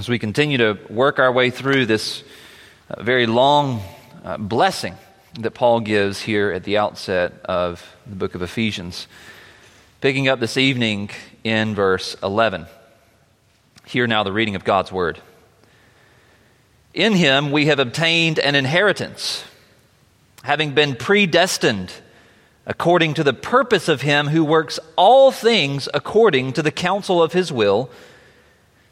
as we continue to work our way through this uh, very long uh, blessing that Paul gives here at the outset of the book of Ephesians. Picking up this evening in verse 11. Hear now the reading of God's word. In him we have obtained an inheritance, having been predestined according to the purpose of him who works all things according to the counsel of his will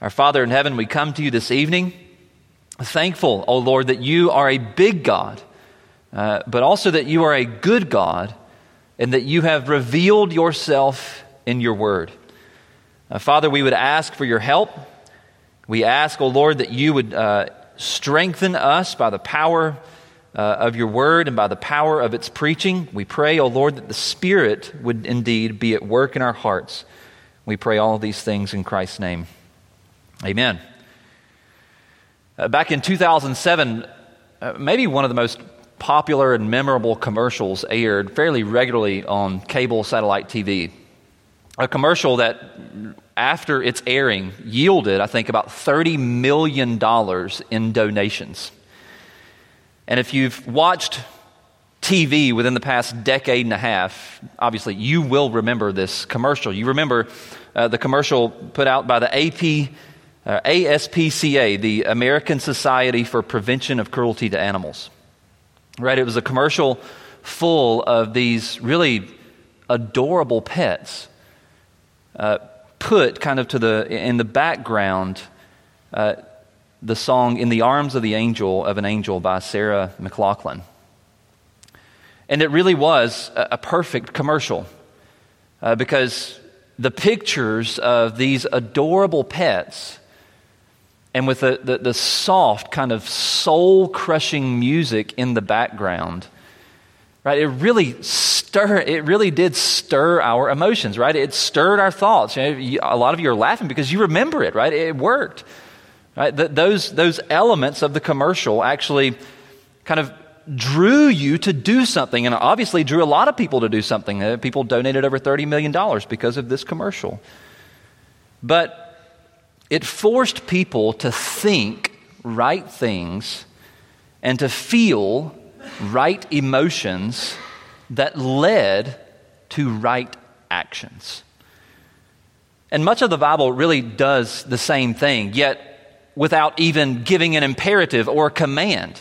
Our Father in heaven, we come to you this evening thankful, O Lord, that you are a big God, uh, but also that you are a good God and that you have revealed yourself in your word. Uh, Father, we would ask for your help. We ask, O Lord, that you would uh, strengthen us by the power uh, of your word and by the power of its preaching. We pray, O Lord, that the Spirit would indeed be at work in our hearts. We pray all these things in Christ's name. Amen. Uh, back in 2007, uh, maybe one of the most popular and memorable commercials aired fairly regularly on cable satellite TV. A commercial that, after its airing, yielded, I think, about $30 million in donations. And if you've watched TV within the past decade and a half, obviously you will remember this commercial. You remember uh, the commercial put out by the AP uh, ASPCA, the American Society for Prevention of Cruelty to Animals. Right? It was a commercial full of these really adorable pets, uh, put kind of to the in the background. Uh, the song "In the Arms of the Angel of an Angel" by Sarah McLachlan, and it really was a, a perfect commercial uh, because the pictures of these adorable pets and with the, the, the soft, kind of soul crushing music in the background, right? It really stir, it really did stir our emotions, right? It stirred our thoughts. You know, you, a lot of you are laughing because you remember it, right? It worked, right? Those, those elements of the commercial actually kind of drew you to do something, and obviously drew a lot of people to do something. Uh, people donated over $30 million because of this commercial. But it forced people to think right things and to feel right emotions that led to right actions. And much of the Bible really does the same thing, yet without even giving an imperative or a command.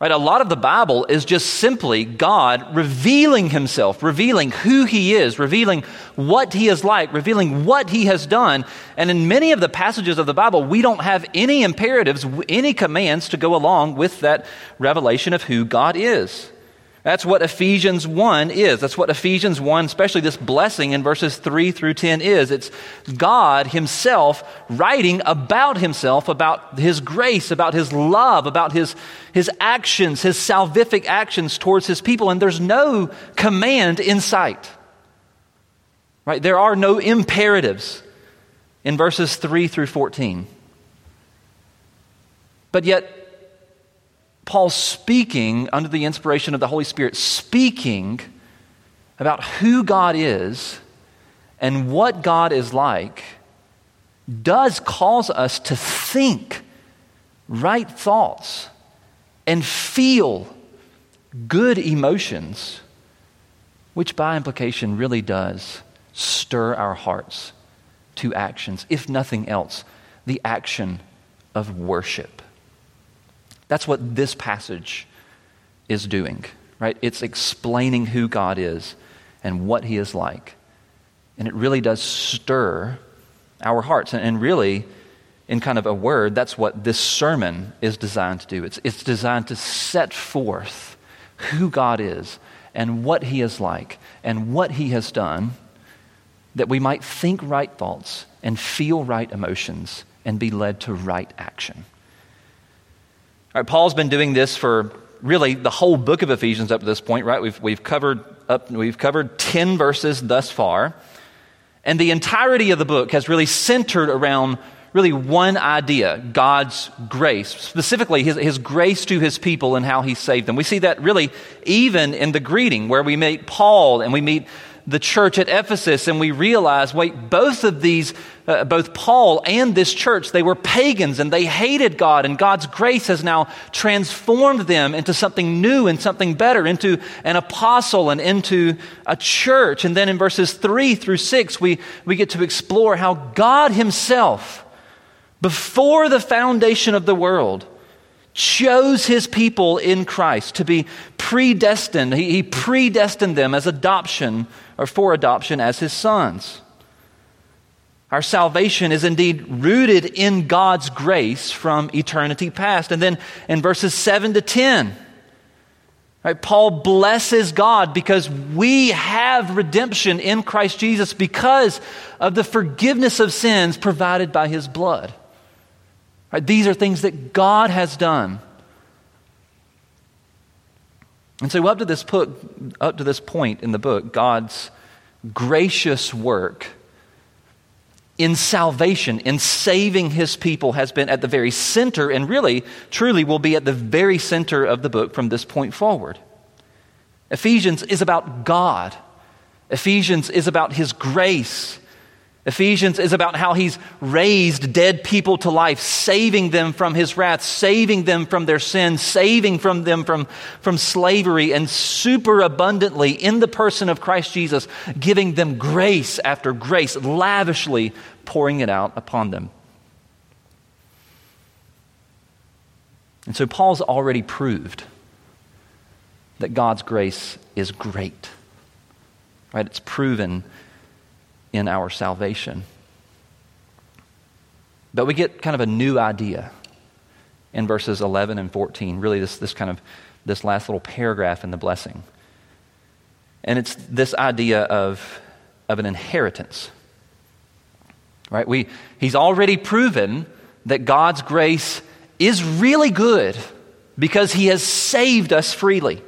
Right? A lot of the Bible is just simply God revealing himself, revealing who he is, revealing what he is like, revealing what he has done. And in many of the passages of the Bible, we don't have any imperatives, any commands to go along with that revelation of who God is. That's what Ephesians 1 is. That's what Ephesians 1, especially this blessing in verses 3 through 10 is. It's God Himself writing about Himself, about His grace, about His love, about His, His actions, His salvific actions towards His people. And there's no command in sight. Right? There are no imperatives in verses 3 through 14. But yet, Paul speaking under the inspiration of the Holy Spirit, speaking about who God is and what God is like, does cause us to think right thoughts and feel good emotions, which by implication really does stir our hearts to actions, if nothing else, the action of worship. That's what this passage is doing, right? It's explaining who God is and what He is like. And it really does stir our hearts. And, really, in kind of a word, that's what this sermon is designed to do. It's, it's designed to set forth who God is and what He is like and what He has done that we might think right thoughts and feel right emotions and be led to right action. All right, Paul's been doing this for really the whole book of Ephesians up to this point, right? We've, we've, covered, up, we've covered 10 verses thus far. And the entirety of the book has really centered around really one idea God's grace, specifically his, his grace to his people and how he saved them. We see that really even in the greeting where we meet Paul and we meet the church at Ephesus and we realize, wait, both of these, uh, both Paul and this church, they were pagans and they hated God, and God's grace has now transformed them into something new and something better, into an apostle and into a church. And then in verses 3 through 6, we, we get to explore how God Himself, before the foundation of the world, chose his people in Christ to be predestined. He, he, predestined them as adoption or for adoption as his sons. Our salvation is indeed rooted in God's grace from eternity past. And then in verses 7 to 10, right, Paul blesses God because we have redemption in Christ Jesus because of the forgiveness of sins provided by his blood. Right? These are things that God has done. And so, up to this, put, up to this point in the book, God's gracious work in salvation, in saving his people, has been at the very center and really, truly will be at the very center of the book from this point forward. Ephesians is about God, Ephesians is about his grace. Ephesians is about how he's raised dead people to life, saving them from his wrath, saving them from their sin, saving from them from, from slavery, and super abundantly in the person of Christ Jesus, giving them grace after grace, lavishly pouring it out upon them. And so Paul's already proved that God's grace is great. Right? It's proven in our salvation. But we get kind of a new idea in verses 11 and 14, really, this, this kind of this last little paragraph in the blessing. And it's this idea of, of an inheritance. Right? We, he's already proven that God's grace is really good because he has saved us freely.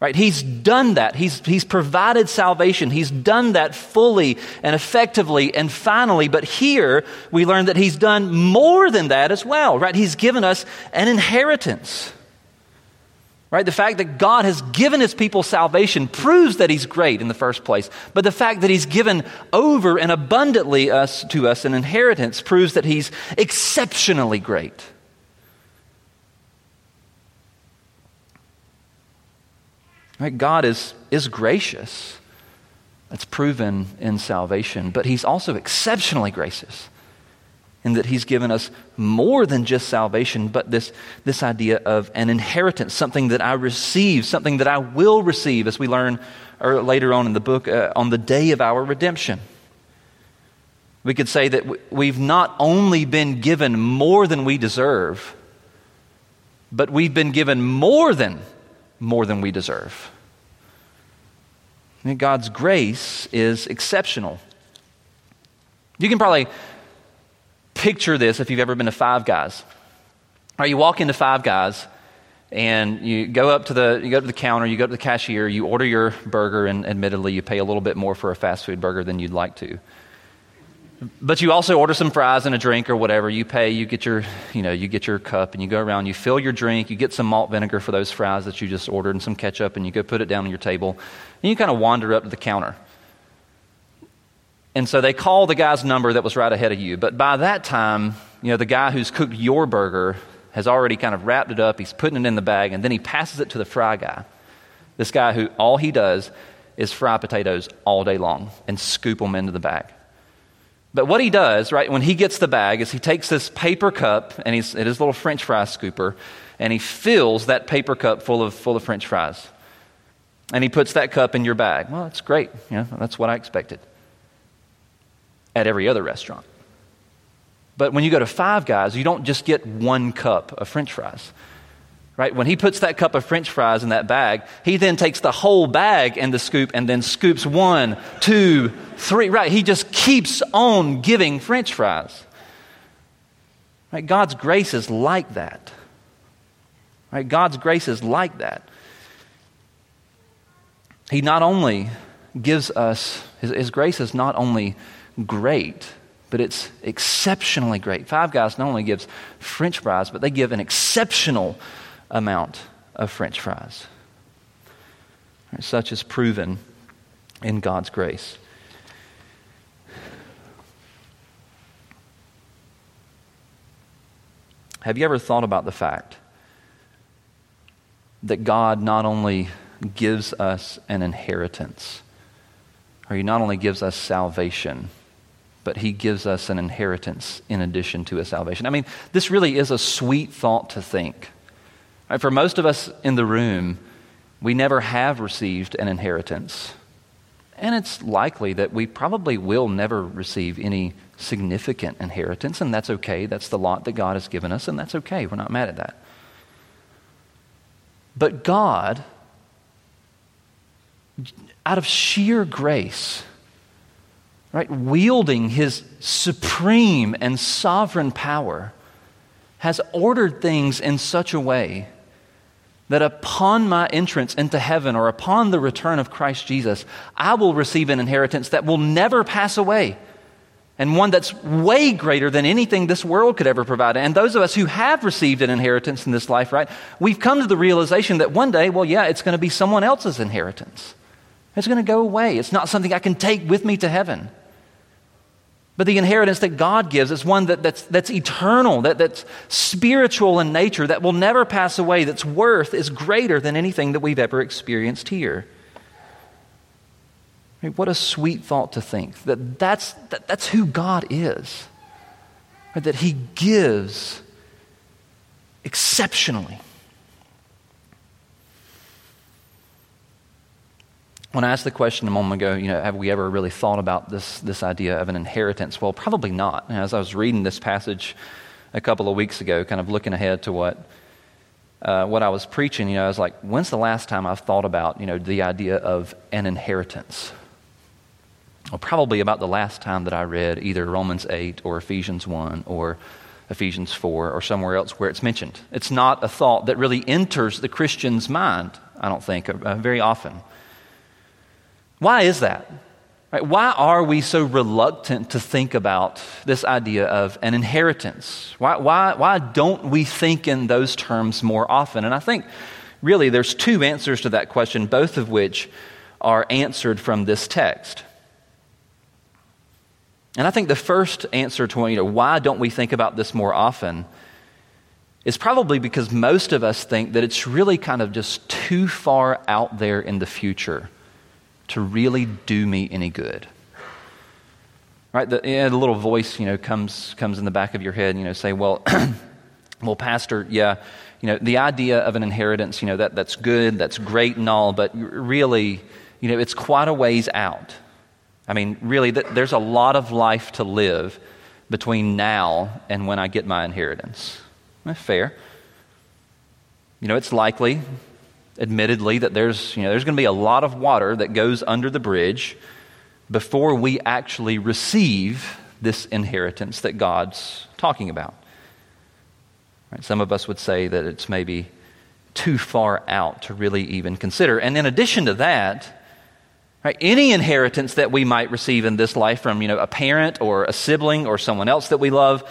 Right? He's done that. He's, he's provided salvation. He's done that fully and effectively and finally. But here we learn that he's done more than that as well. Right? He's given us an inheritance. Right? The fact that God has given his people salvation proves that he's great in the first place. But the fact that he's given over and abundantly us, to us an inheritance proves that he's exceptionally great. Right? God is, is gracious. That's proven in salvation. But He's also exceptionally gracious in that He's given us more than just salvation, but this, this idea of an inheritance, something that I receive, something that I will receive, as we learn later on in the book, uh, on the day of our redemption. We could say that we've not only been given more than we deserve, but we've been given more than more than we deserve. God's grace is exceptional. You can probably picture this if you've ever been to Five Guys. Or you walk into Five Guys and you go up to the you go to the counter, you go to the cashier, you order your burger, and admittedly you pay a little bit more for a fast food burger than you'd like to. But you also order some fries and a drink or whatever. You pay, you get your, you know, you get your cup and you go around, you fill your drink, you get some malt vinegar for those fries that you just ordered and some ketchup and you go put it down on your table. And you kind of wander up to the counter. And so they call the guy's number that was right ahead of you. But by that time, you know, the guy who's cooked your burger has already kind of wrapped it up, he's putting it in the bag, and then he passes it to the fry guy. This guy who all he does is fry potatoes all day long and scoop them into the bag. But what he does, right, when he gets the bag, is he takes this paper cup and he's at his little French fry scooper, and he fills that paper cup full of, full of French fries. And he puts that cup in your bag. Well, that's great. You know, that's what I expected at every other restaurant. But when you go to Five Guys, you don't just get one cup of French fries. Right? When he puts that cup of french fries in that bag, he then takes the whole bag and the scoop and then scoops one, two, three. Right? He just keeps on giving french fries. Right? God's grace is like that. Right? God's grace is like that. He not only gives us, his, his grace is not only great, but it's exceptionally great. Five Guys not only gives French fries, but they give an exceptional amount of French fries. Such is proven in God's grace. Have you ever thought about the fact that God not only gives us an inheritance, or He not only gives us salvation, but He gives us an inheritance in addition to a salvation? I mean, this really is a sweet thought to think. Right? For most of us in the room, we never have received an inheritance. And it's likely that we probably will never receive any significant inheritance, and that's okay. That's the lot that God has given us, and that's okay. We're not mad at that. But God, out of sheer grace, right, wielding his supreme and sovereign power, has ordered things in such a way that upon my entrance into heaven or upon the return of Christ Jesus, I will receive an inheritance that will never pass away and one that's way greater than anything this world could ever provide. And those of us who have received an inheritance in this life, right, we've come to the realization that one day, well, yeah, it's going to be someone else's inheritance. It's going to go away. It's not something I can take with me to heaven. But the inheritance that God gives is one that, that's, that's eternal, that, that's spiritual in nature, that will never pass away, that's worth is greater than anything that we've ever experienced here. What a sweet thought to think that that's, that, that's who God is, that He gives exceptionally. When I asked the question a moment ago, you know, have we ever really thought about this, this idea of an inheritance? Well, probably not. As I was reading this passage a couple of weeks ago, kind of looking ahead to what uh, what I was preaching, you know, I was like, when's the last time I've thought about, you know, the idea of an inheritance? well, probably about the last time that I read either Romans 8 or Ephesians 1 or Ephesians 4 or somewhere else where it's mentioned. It's not a thought that really enters the Christian's mind, I don't think, uh, very often. Why is that? Right? Why are we so reluctant to think about this idea of an inheritance? Why, why, why don't we think in those terms more often? And I think really there's two answers to that question, both of which are answered from this text. And I think the first answer to you know, why don't we think about this more often is probably because most of us think that it's really kind of just too far out there in the future to really do me any good. Right? The, the little voice, you know, comes, comes in the back of your head, you know, say, well, well, Pastor, yeah, you know, the idea of an inheritance, you know, that, that's good, that's great and all, but really, you know, it's quite a ways out. I mean, really, there's a lot of life to live between now and when I get my inheritance. That's fair. You know, it's likely, admittedly, that there's, you know, there's going to be a lot of water that goes under the bridge before we actually receive this inheritance that God's talking about. Right? Some of us would say that it's maybe too far out to really even consider. And in addition to that, Right? Any inheritance that we might receive in this life from you know, a parent or a sibling or someone else that we love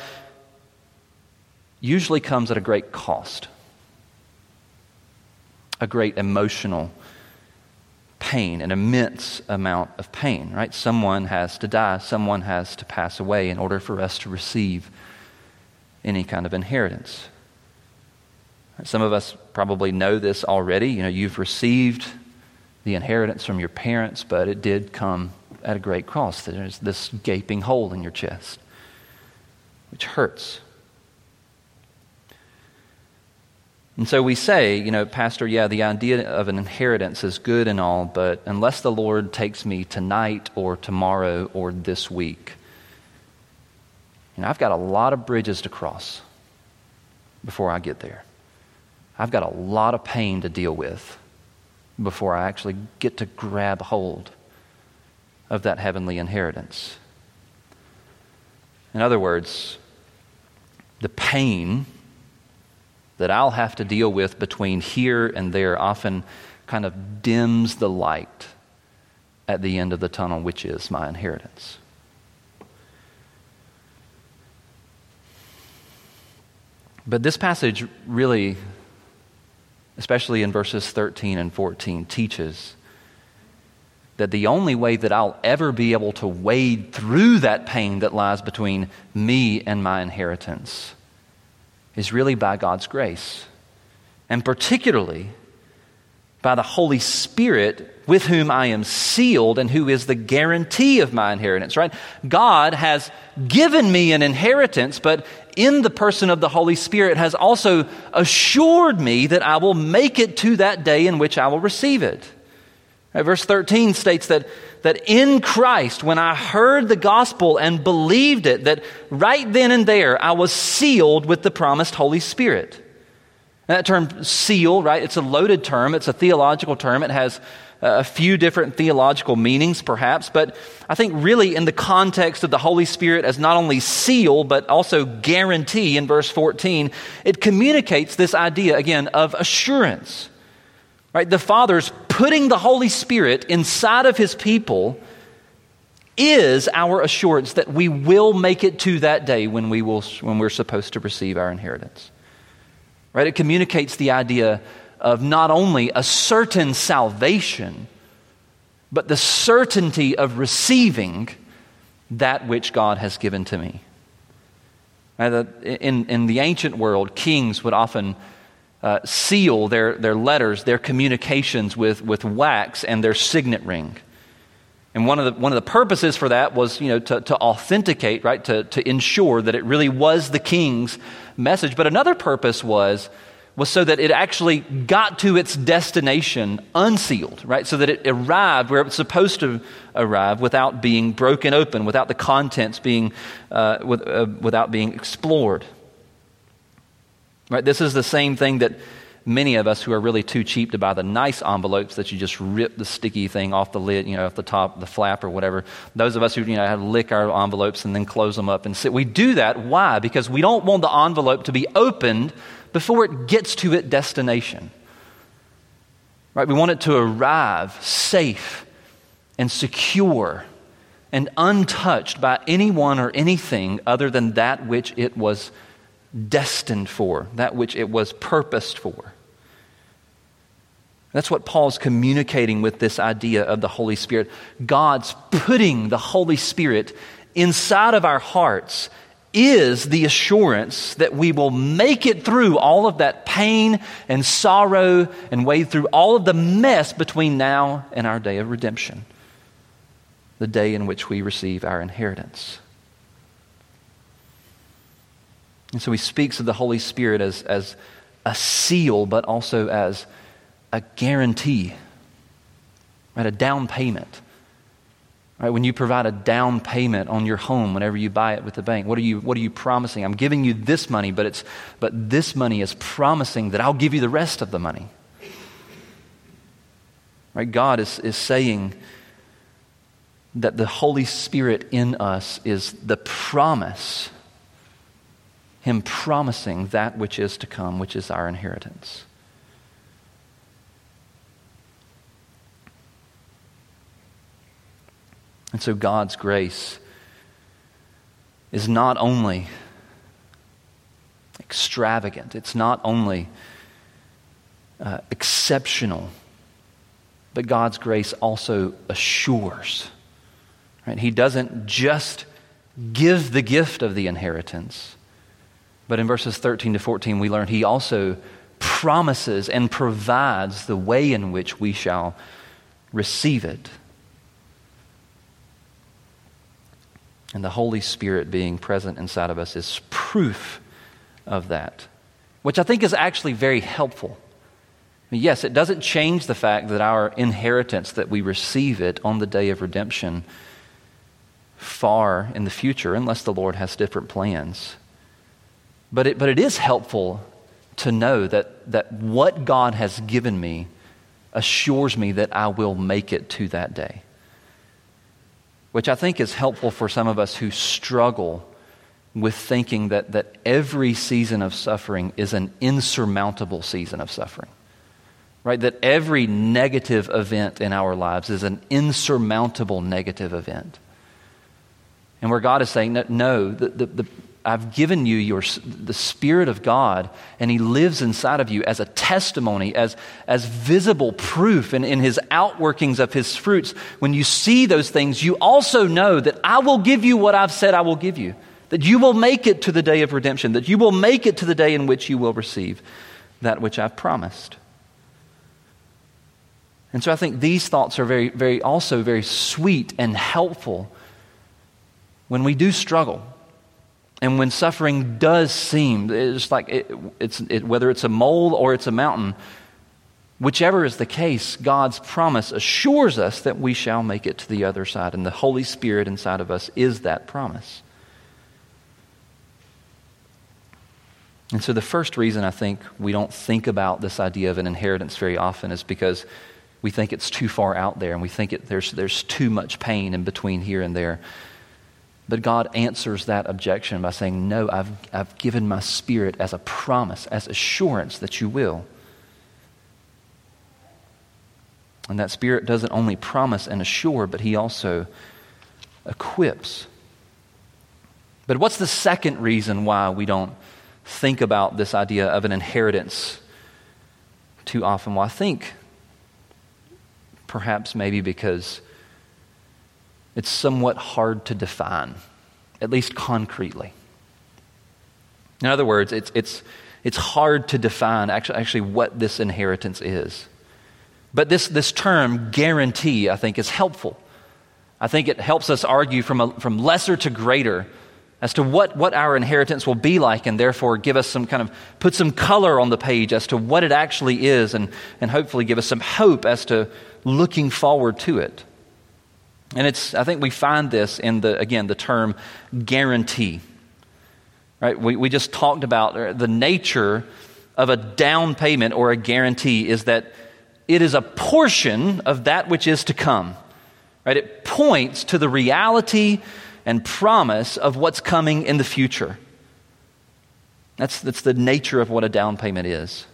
usually comes at a great cost, a great emotional pain, an immense amount of pain, right? Someone has to die, someone has to pass away in order for us to receive any kind of inheritance. Some of us probably know this already. You know, you've received the inheritance from your parents, but it did come at a great cost. There's this gaping hole in your chest, which hurts. And so we say, you know, Pastor, yeah, the idea of an inheritance is good and all, but unless the Lord takes me tonight or tomorrow or this week, you know, I've got a lot of bridges to cross before I get there. I've got a lot of pain to deal with before I actually get to grab hold of that heavenly inheritance. In other words, the pain that I'll have to deal with between here and there often kind of dims the light at the end of the tunnel, which is my inheritance. But this passage really, especially in verses 13 and 14, teaches that the only way that I'll ever be able to wade through that pain that lies between me and my inheritance is really by God's grace. And particularly by the Holy Spirit with whom I am sealed and who is the guarantee of my inheritance, right? God has given me an inheritance, but in the person of the Holy Spirit has also assured me that I will make it to that day in which I will receive it. Right, verse 13 states that, that in Christ, when I heard the gospel and believed it, that right then and there I was sealed with the promised Holy Spirit. And that term seal, right, it's a loaded term, it's a theological term, it has uh, a few different theological meanings, perhaps, but I think really in the context of the Holy Spirit as not only seal, but also guarantee in verse 14, it communicates this idea, again, of assurance. Right? The Father's putting the Holy Spirit inside of His people is our assurance that we will make it to that day when, we will, when we're supposed to receive our inheritance. Right? It communicates the idea of not only a certain salvation, but the certainty of receiving that which God has given to me. In, in the ancient world, kings would often uh, seal their, their letters, their communications with, with wax and their signet ring. And one of the, one of the purposes for that was you know, to, to authenticate, right, to, to ensure that it really was the king's message. But another purpose was was so that it actually got to its destination unsealed, right? So that it arrived where it was supposed to arrive without being broken open, without the contents being, uh, with, uh, without being explored. Right? This is the same thing that many of us who are really too cheap to buy the nice envelopes that you just rip the sticky thing off the lid, you know, off the top, the flap or whatever. Those of us who, you know, lick our envelopes and then close them up and sit. We do that. Why? Because we don't want the envelope to be opened before it gets to its destination. Right? We want it to arrive safe and secure and untouched by anyone or anything other than that which it was destined for, that which it was purposed for. That's what Paul's communicating with this idea of the Holy Spirit. God's putting the Holy Spirit inside of our hearts is the assurance that we will make it through all of that pain and sorrow and wade through all of the mess between now and our day of redemption, the day in which we receive our inheritance. And so he speaks of the Holy Spirit as, as a seal, but also as a guarantee, right? A down payment. Right, when you provide a down payment on your home whenever you buy it with the bank, what are you, what are you promising? I'm giving you this money, but, it's, but this money is promising that I'll give you the rest of the money. Right, God is, is saying that the Holy Spirit in us is the promise, Him promising that which is to come, which is our inheritance. And so God's grace is not only extravagant, it's not only uh, exceptional, but God's grace also assures. Right? He doesn't just give the gift of the inheritance, but in verses 13 to 14, we learn He also promises and provides the way in which we shall receive it. And the Holy Spirit being present inside of us is proof of that, which I think is actually very helpful. Yes, it doesn't change the fact that our inheritance, that we receive it on the day of redemption far in the future, unless the Lord has different plans. But it, but it is helpful to know that, that what God has given me assures me that I will make it to that day which I think is helpful for some of us who struggle with thinking that, that every season of suffering is an insurmountable season of suffering. Right? That every negative event in our lives is an insurmountable negative event. And where God is saying, no, the, the, I've given you your, the Spirit of God, and He lives inside of you as a testimony, as, as visible proof in, in His outworkings of His fruits. When you see those things, you also know that I will give you what I've said I will give you that you will make it to the day of redemption, that you will make it to the day in which you will receive that which I've promised. And so I think these thoughts are very, very, also very sweet and helpful when we do struggle. And when suffering does seem, it's like it, it's, it, whether it's a mole or it's a mountain, whichever is the case, God's promise assures us that we shall make it to the other side. And the Holy Spirit inside of us is that promise. And so, the first reason I think we don't think about this idea of an inheritance very often is because we think it's too far out there and we think it, there's, there's too much pain in between here and there. But God answers that objection by saying, No, I've, I've given my spirit as a promise, as assurance that you will. And that spirit doesn't only promise and assure, but he also equips. But what's the second reason why we don't think about this idea of an inheritance too often? Well, I think perhaps maybe because it's somewhat hard to define, at least concretely. In other words, it's, it's, it's hard to define actually, actually what this inheritance is. But this, this term, guarantee, I think is helpful. I think it helps us argue from, a, from lesser to greater as to what, what our inheritance will be like, and therefore give us some kind of, put some color on the page as to what it actually is, and, and hopefully give us some hope as to looking forward to it. And it's, I think we find this in the, again, the term guarantee. Right? We, we just talked about the nature of a down payment or a guarantee is that it is a portion of that which is to come. Right? It points to the reality and promise of what's coming in the future. That's, that's the nature of what a down payment is.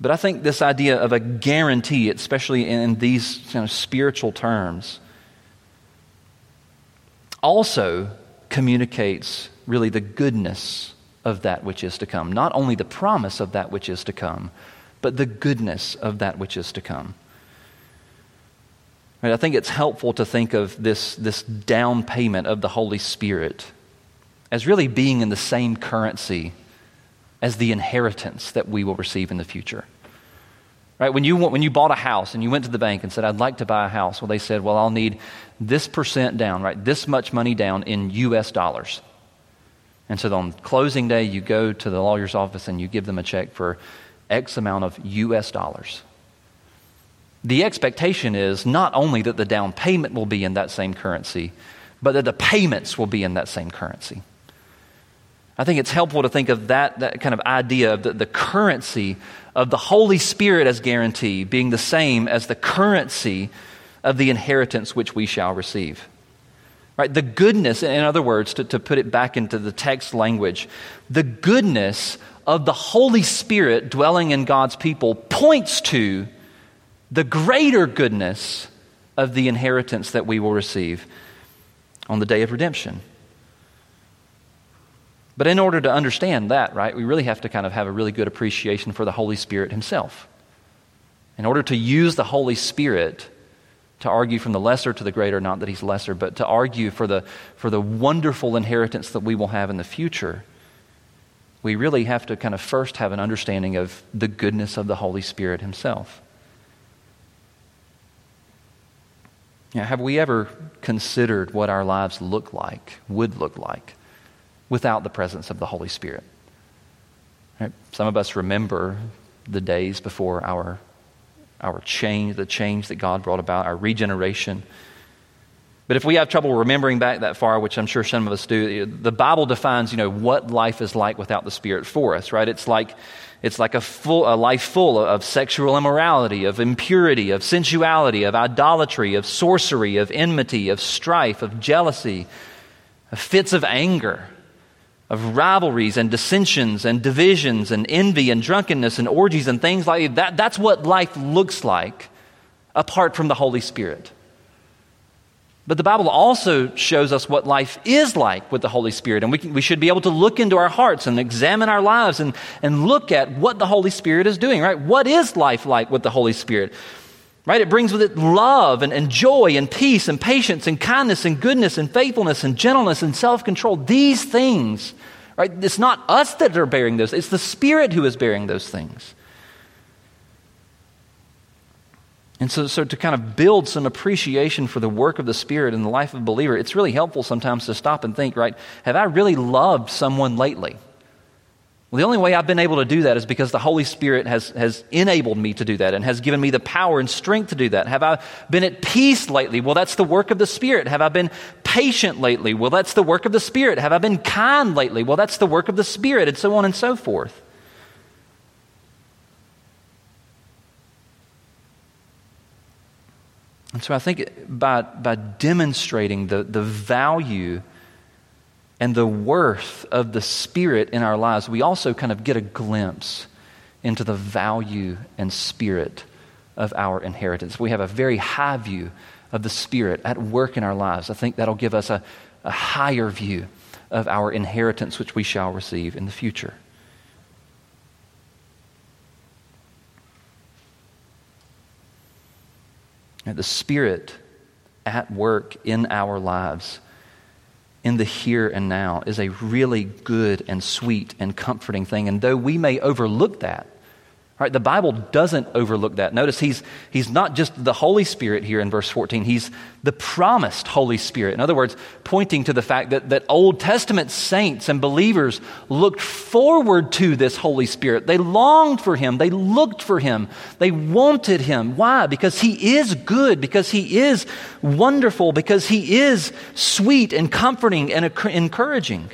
But I think this idea of a guarantee, especially in these kind of spiritual terms, also communicates really the goodness of that which is to come. Not only the promise of that which is to come, but the goodness of that which is to come. Right, I think it's helpful to think of this, this down payment of the Holy Spirit as really being in the same currency as the inheritance that we will receive in the future. Right? When you, when you bought a house and you went to the bank and said, I'd like to buy a house, well, they said, well, I'll need this percent down, right? This much money down in U.S. dollars. And so on closing day, you go to the lawyer's office and you give them a check for X amount of U.S. dollars the expectation is not only that the down payment will be in that same currency, but that the payments will be in that same currency. I think it's helpful to think of that, that kind of idea of the, the currency of the Holy Spirit as guarantee being the same as the currency of the inheritance which we shall receive. Right? The goodness, in other words, to, to put it back into the text language, the goodness of the Holy Spirit dwelling in God's people points to the greater goodness of the inheritance that we will receive on the day of redemption. But in order to understand that, right, we really have to kind of have a really good appreciation for the Holy Spirit Himself. In order to use the Holy Spirit to argue from the lesser to the greater, not that He's lesser, but to argue for the, for the wonderful inheritance that we will have in the future, we really have to kind of first have an understanding of the goodness of the Holy Spirit Himself. Know, have we ever considered what our lives look like, would look like, without the presence of the Holy Spirit? Right? Some of us remember the days before our, our change, the change that God brought about, our regeneration. But if we have trouble remembering back that far, which I'm sure some of us do, the Bible defines, you know, what life is like without the Spirit for us, right? It's like it's like a, full, a life full of sexual immorality, of impurity, of sensuality, of idolatry, of sorcery, of enmity, of strife, of jealousy, of fits of anger, of rivalries and dissensions and divisions and envy and drunkenness and orgies and things like that. That's what life looks like apart from the Holy Spirit. But the Bible also shows us what life is like with the Holy Spirit. And we, can, we should be able to look into our hearts and examine our lives and, and look at what the Holy Spirit is doing, right? What is life like with the Holy Spirit? Right? It brings with it love and, and joy and peace and patience and kindness and goodness and faithfulness and gentleness and self control. These things, right? It's not us that are bearing those, it's the Spirit who is bearing those things. And so, so to kind of build some appreciation for the work of the Spirit in the life of a believer, it's really helpful sometimes to stop and think, right, have I really loved someone lately? Well, the only way I've been able to do that is because the Holy Spirit has, has enabled me to do that and has given me the power and strength to do that. Have I been at peace lately? Well, that's the work of the Spirit. Have I been patient lately? Well, that's the work of the Spirit. Have I been kind lately? Well, that's the work of the Spirit, and so on and so forth. And so I think by, by demonstrating the, the value and the worth of the Spirit in our lives, we also kind of get a glimpse into the value and spirit of our inheritance. We have a very high view of the Spirit at work in our lives. I think that'll give us a, a higher view of our inheritance, which we shall receive in the future. the Spirit at work in our lives in the here and now is a really good and sweet and comforting thing. And though we may overlook that, The Bible doesn't overlook that. Notice he's, he's not just the Holy Spirit here in verse 14, he's the promised Holy Spirit. In other words, pointing to the fact that, that Old Testament saints and believers looked forward to this Holy Spirit. They longed for him, they looked for him, they wanted him. Why? Because he is good, because he is wonderful, because he is sweet and comforting and encouraging.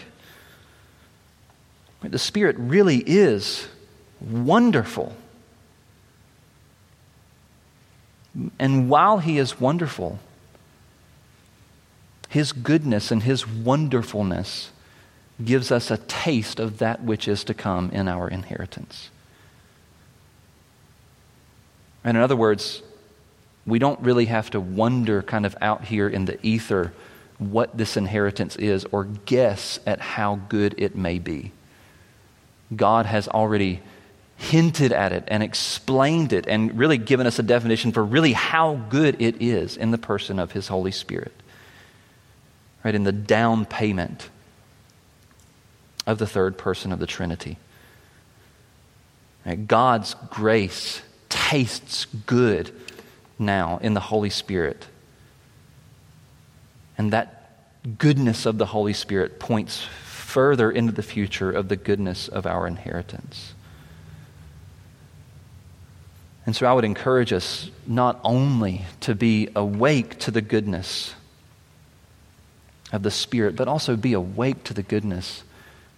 The Spirit really is wonderful. And while he is wonderful, his goodness and his wonderfulness gives us a taste of that which is to come in our inheritance. And in other words, we don't really have to wonder kind of out here in the ether what this inheritance is or guess at how good it may be. God has already hinted at it and explained it and really given us a definition for really how good it is in the person of His Holy Spirit. Right, in the down payment of the third person of the Trinity. Right, God's grace tastes good now in the Holy Spirit. And that goodness of the Holy Spirit points further into the future of the goodness of our inheritance. And so I would encourage us not only to be awake to the goodness of the Spirit, but also be awake to the goodness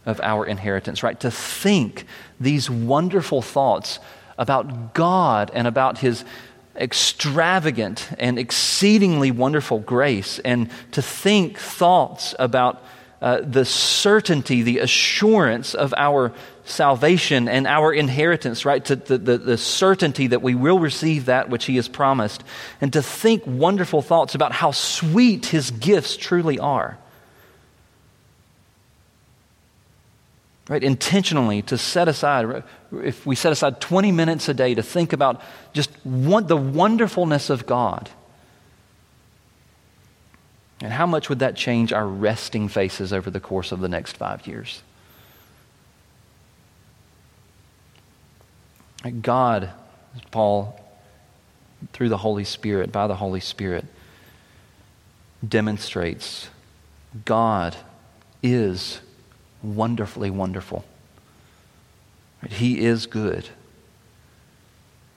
of our inheritance, right? To think these wonderful thoughts about God and about His extravagant and exceedingly wonderful grace, and to think thoughts about uh, the certainty, the assurance of our salvation and our inheritance, right? To the, the, the, certainty that we will receive that which He has promised, and to think wonderful thoughts about how sweet His gifts truly are. Right? Intentionally to set aside, if we set aside 20 minutes a day to think about just one, the wonderfulness of God. And how much would that change our resting faces over the course of the next five years? God, Paul, through the Holy Spirit, by the Holy Spirit, demonstrates God is wonderfully wonderful. He is good.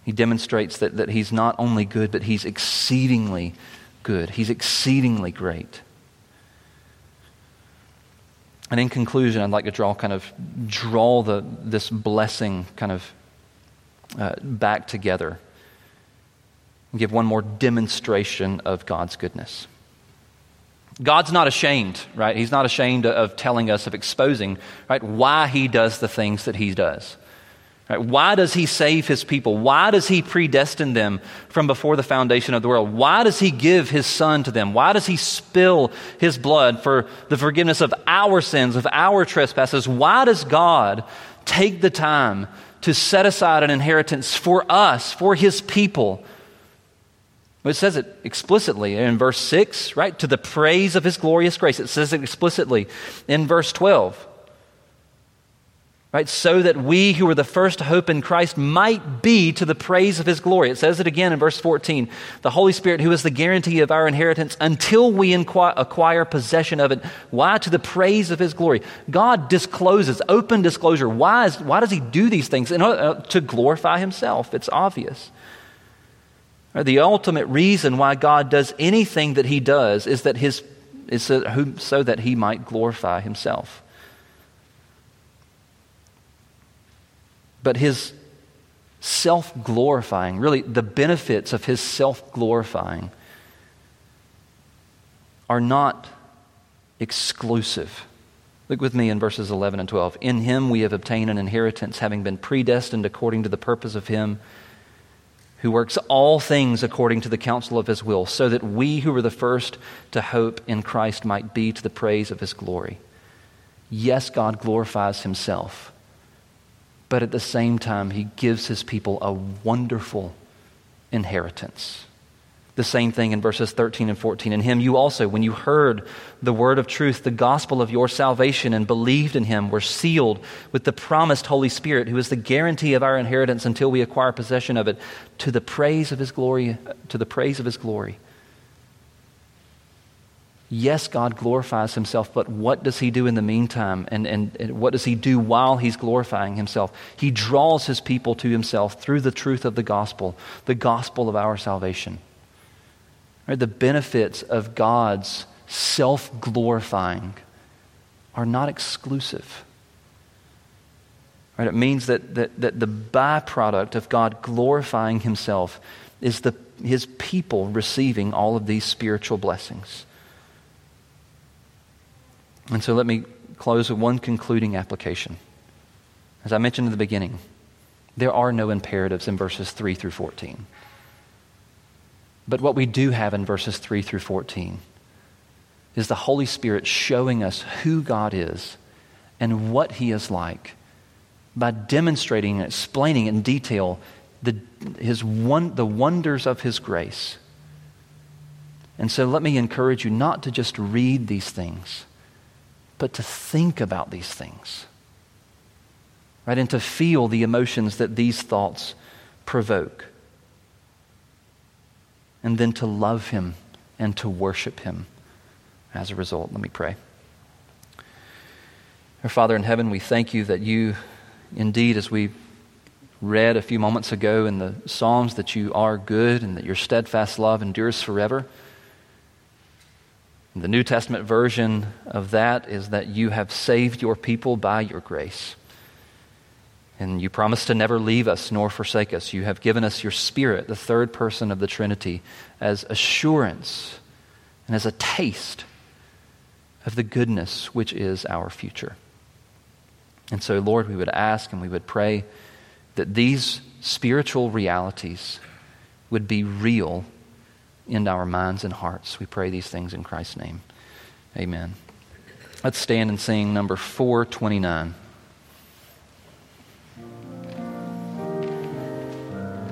He demonstrates that, that He's not only good, but He's exceedingly good. He's exceedingly great. And in conclusion, I'd like to draw kind of draw the, this blessing kind of uh, back together and give one more demonstration of God's goodness. God's not ashamed, right? He's not ashamed of telling us, of exposing, right, why he does the things that he does. Right? Why does he save his people? Why does he predestine them from before the foundation of the world? Why does he give his son to them? Why does he spill his blood for the forgiveness of our sins, of our trespasses? Why does God take the time to set aside an inheritance for us, for his people? It says it explicitly in verse 6, right? To the praise of his glorious grace. It says it explicitly in verse 12. Right? So that we who were the first hope in Christ might be to the praise of his glory. It says it again in verse 14. The Holy Spirit, who is the guarantee of our inheritance until we acquire possession of it. Why? To the praise of his glory. God discloses, open disclosure. Why, is, why does he do these things? In order, uh, to glorify himself. It's obvious. The ultimate reason why God does anything that he does is, that his, is so that he might glorify himself. But his self glorifying, really, the benefits of his self glorifying are not exclusive. Look with me in verses 11 and 12. In him we have obtained an inheritance, having been predestined according to the purpose of him who works all things according to the counsel of his will, so that we who were the first to hope in Christ might be to the praise of his glory. Yes, God glorifies himself, but at the same time, he gives his people a wonderful inheritance. The same thing in verses 13 and 14. In him you also, when you heard the word of truth, the gospel of your salvation, and believed in him, were sealed with the promised Holy Spirit, who is the guarantee of our inheritance until we acquire possession of it, to the praise of his glory, to the praise of his glory. Yes, God glorifies himself, but what does he do in the meantime? And, and, and, what does he do while he's glorifying himself? He draws his people to himself through the truth of the gospel, the gospel of our salvation. Right? The benefits of God's self glorifying are not exclusive. Right? It means that, that, that the byproduct of God glorifying Himself is the, His people receiving all of these spiritual blessings. And so let me close with one concluding application. As I mentioned in the beginning, there are no imperatives in verses 3 through 14. But what we do have in verses 3 through 14 is the Holy Spirit showing us who God is and what He is like by demonstrating and explaining in detail the, his one, the wonders of His grace. And so let me encourage you not to just read these things, but to think about these things. Right? And to feel the emotions that these thoughts provoke and then to love Him and to worship Him as a result. Let me pray. Our Father in heaven, we thank you that you, indeed, as we read a few moments ago in the Psalms, that you are good and that your steadfast love endures forever. The New Testament version of that is that you have saved your people by your grace. And you promise to never leave us nor forsake us. You have given us your Spirit, the third person of the Trinity, as assurance and as a taste of the goodness which is our future. And so, Lord, we would ask and we would pray that these spiritual realities would be real in our minds and hearts. We pray these things in Christ's name. Amen. Let's stand and sing number 429.